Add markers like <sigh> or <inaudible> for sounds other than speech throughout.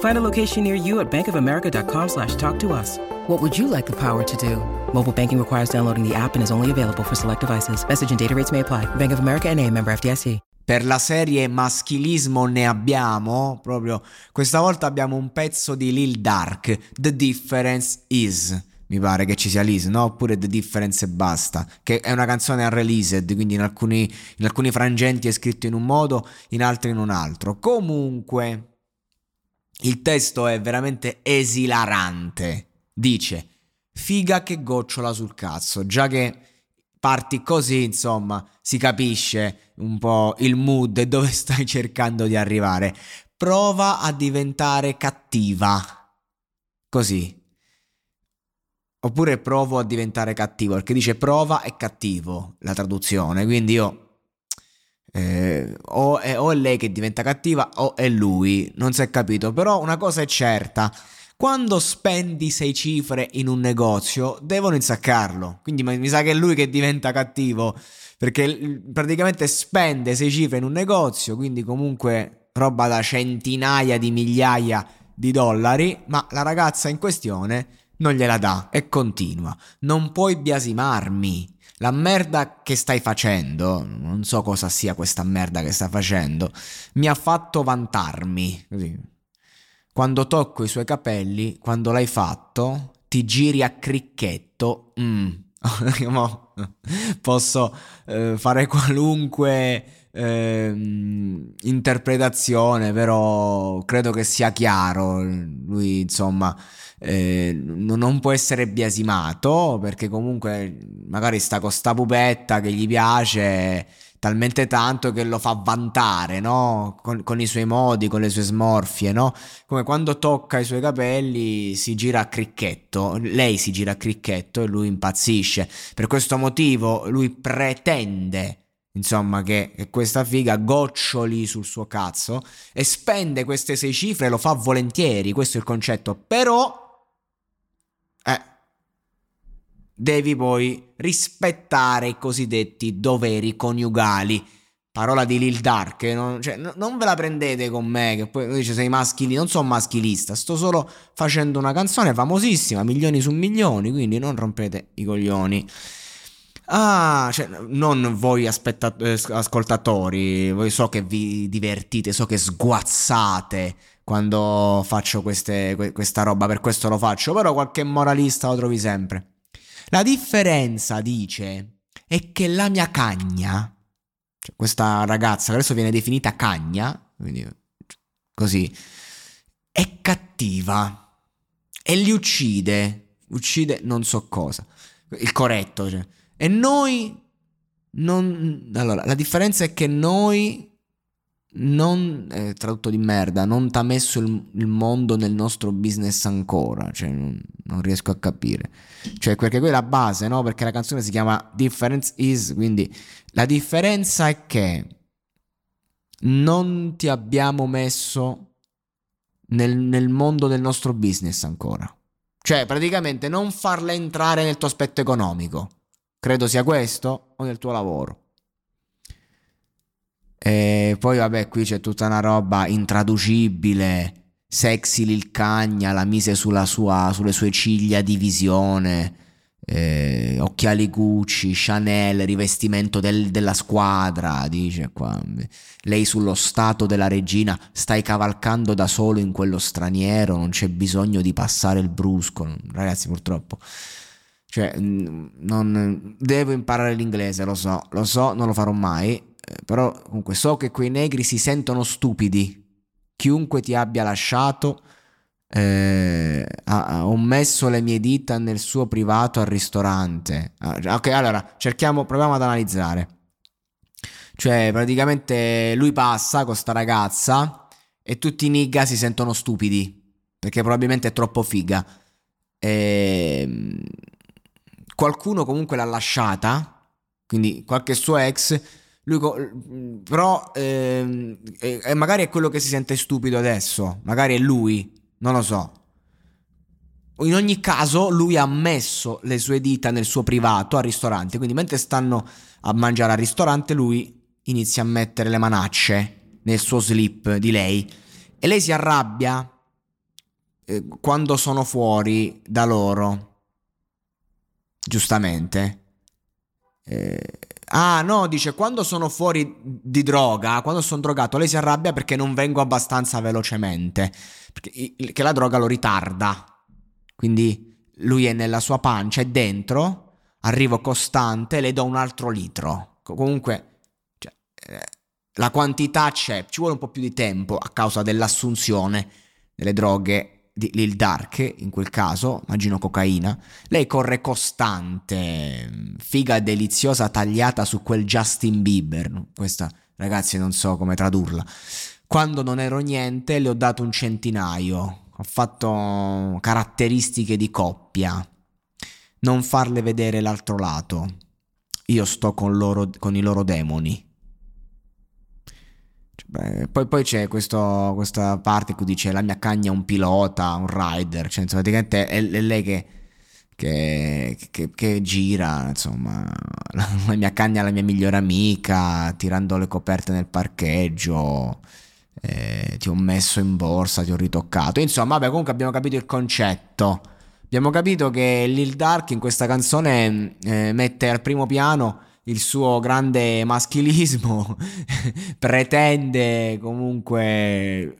Find a location near you at bankofamerica.com slash talk to us. What would you like the power to do? Mobile banking requires downloading the app and is only available for select devices. Message and data rates may apply. Bank of America and a member FDIC. Per la serie maschilismo ne abbiamo, proprio questa volta abbiamo un pezzo di Lil Dark, The Difference Is. Mi pare che ci sia Liz, no? Oppure The Difference e basta. Che è una canzone unreleased, quindi in alcuni, in alcuni frangenti è scritto in un modo, in altri in un altro. Comunque, il testo è veramente esilarante. Dice, figa che gocciola sul cazzo, già che parti così, insomma, si capisce un po' il mood e dove <laughs> stai cercando di arrivare. Prova a diventare cattiva. Così. Oppure provo a diventare cattivo, perché dice prova è cattivo la traduzione, quindi io eh, o, è, o è lei che diventa cattiva o è lui, non si è capito, però una cosa è certa, quando spendi sei cifre in un negozio devono insaccarlo, quindi mi sa che è lui che diventa cattivo, perché praticamente spende sei cifre in un negozio, quindi comunque roba da centinaia di migliaia di dollari, ma la ragazza in questione non gliela dà e continua. Non puoi biasimarmi. La merda che stai facendo, non so cosa sia questa merda che stai facendo, mi ha fatto vantarmi. Così. Quando tocco i suoi capelli, quando l'hai fatto, ti giri a cricchetto. Mm. <laughs> <laughs> Posso eh, fare qualunque eh, interpretazione, però credo che sia chiaro. Lui, insomma, eh, non può essere biasimato perché comunque magari sta con sta pupetta che gli piace talmente tanto che lo fa vantare, no? Con, con, i suoi modi, con le sue smorfie, no? Come quando tocca i suoi capelli si gira a cricchetto, lei si gira a cricchetto e lui impazzisce. Per questo motivo lui pretende insomma, che, che, questa figa goccioli sul suo cazzo e spende queste sei cifre, lo fa volentieri, questo è il concetto, però eh, devi poi rispettare i cosiddetti doveri coniugali. Parola di Lil Dark, non, cioè, no, non ve la prendete con me, che poi dice sei maschili, non sono maschilista, sto solo facendo una canzone famosissima, milioni su milioni, quindi non rompete i coglioni. Ah, cioè, non voi aspetta- eh, ascoltatori, voi so che vi divertite, so che sguazzate quando faccio queste, questa roba, per questo lo faccio, però qualche moralista lo trovi sempre. La differenza, dice, è che la mia cagna, cioè questa ragazza che adesso viene definita cagna, quindi così, è cattiva e li uccide, uccide non so cosa, il corretto, cioè. E noi non... Allora, la differenza è che noi non... Eh, tradotto di merda, non t'ha messo il, il, mondo nel nostro business ancora, cioè non, non, riesco a capire. Cioè, perché quella base, no? Perché la canzone si chiama Difference Is, quindi la differenza è che non ti abbiamo messo nel, nel mondo del nostro business ancora. Cioè, praticamente non farla entrare nel tuo aspetto economico. Credo sia questo o nel tuo lavoro. E poi vabbè, qui c'è tutta una roba intraducibile, sexy Lil Cagna, la mise sua, sulle sue ciglia di visione, eh, occhiali Gucci, Chanel, rivestimento del, della squadra, dice qua. Lei sullo stato della regina, stai cavalcando da solo in quello straniero, non c'è bisogno di passare il brusco. Ragazzi, purtroppo. Cioè, non, devo imparare l'inglese, lo so, lo so, non lo farò mai, però comunque so che quei negri si sentono stupidi. Chiunque ti abbia lasciato eh, ho messo le mie dita nel suo privato al ristorante. Ah, ok, allora cerchiamo, proviamo ad analizzare. Cioè, praticamente lui passa con sta ragazza e tutti i nigga si sentono stupidi perché probabilmente è troppo figa. E... Ehm, qualcuno comunque l'ha lasciata, quindi qualche suo ex. Lui, però, eh, eh, magari è quello che si sente stupido adesso. Magari è lui non lo so. In ogni caso, lui ha messo le sue dita nel suo privato al ristorante. Quindi, mentre stanno a mangiare al ristorante, lui inizia a mettere le manacce nel suo slip di lei. E lei si arrabbia eh, quando sono fuori da loro. Giustamente. Eh, ah, no, dice quando sono fuori di droga, quando sono drogato, lei si arrabbia perché non vengo abbastanza velocemente che la droga lo ritarda. Quindi lui è nella sua pancia, è dentro, arrivo costante, le do un altro litro. Comunque, cioè, eh, la quantità c'è, ci vuole un po' più di tempo a causa dell'assunzione delle droghe di Dark, in quel caso, immagino cocaina. Lei corre costante, figa deliziosa tagliata su quel Justin Bieber. Questa, ragazzi, non so come tradurla. Quando non ero niente le ho dato un centinaio. Ho fatto caratteristiche di coppia. Non farle vedere l'altro lato. Io sto con, loro, con i loro demoni. Beh, poi, poi, c'è questo, questa parte in cui dice la mia cagna è un pilota, un rider, cioè insomma, praticamente è, è lei che, che, che, che, gira, insomma, <laughs> la mia cagna è la mia migliore amica, tirando le coperte nel parcheggio, eh, ti ho messo in borsa, ti ho ritoccato. Insomma, vabbè, comunque abbiamo capito il concetto. Abbiamo capito che Lil Dark in questa canzone eh, mette al primo piano il suo grande maschilismo, <laughs> pretende comunque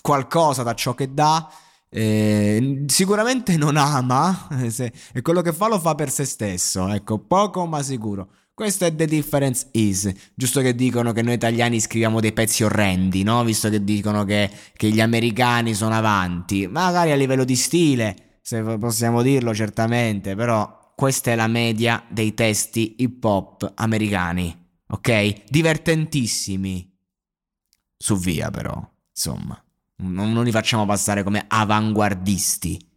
qualcosa da ciò che dà. Eh, sicuramente non ama, <laughs> se, e quello che fa lo fa per se stesso, ecco, poco ma sicuro. Questo è The Difference Is, giusto che dicono che noi italiani scriviamo dei pezzi orrendi, no? Visto che dicono che, che gli americani sono avanti, magari a livello di stile, se possiamo dirlo certamente, però questa è la media dei testi hip hop americani, ok? Divertentissimi. Su via però, insomma, non, li facciamo passare come avanguardisti.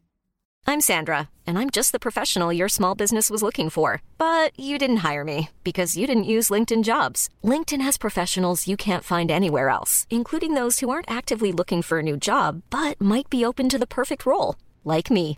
I'm Sandra, and I'm just the professional your small business was looking for. But you didn't hire me because you didn't use LinkedIn jobs. LinkedIn has professionals you can't find anywhere else, including those who aren't actively looking for a new job but might be open to the perfect role, like me.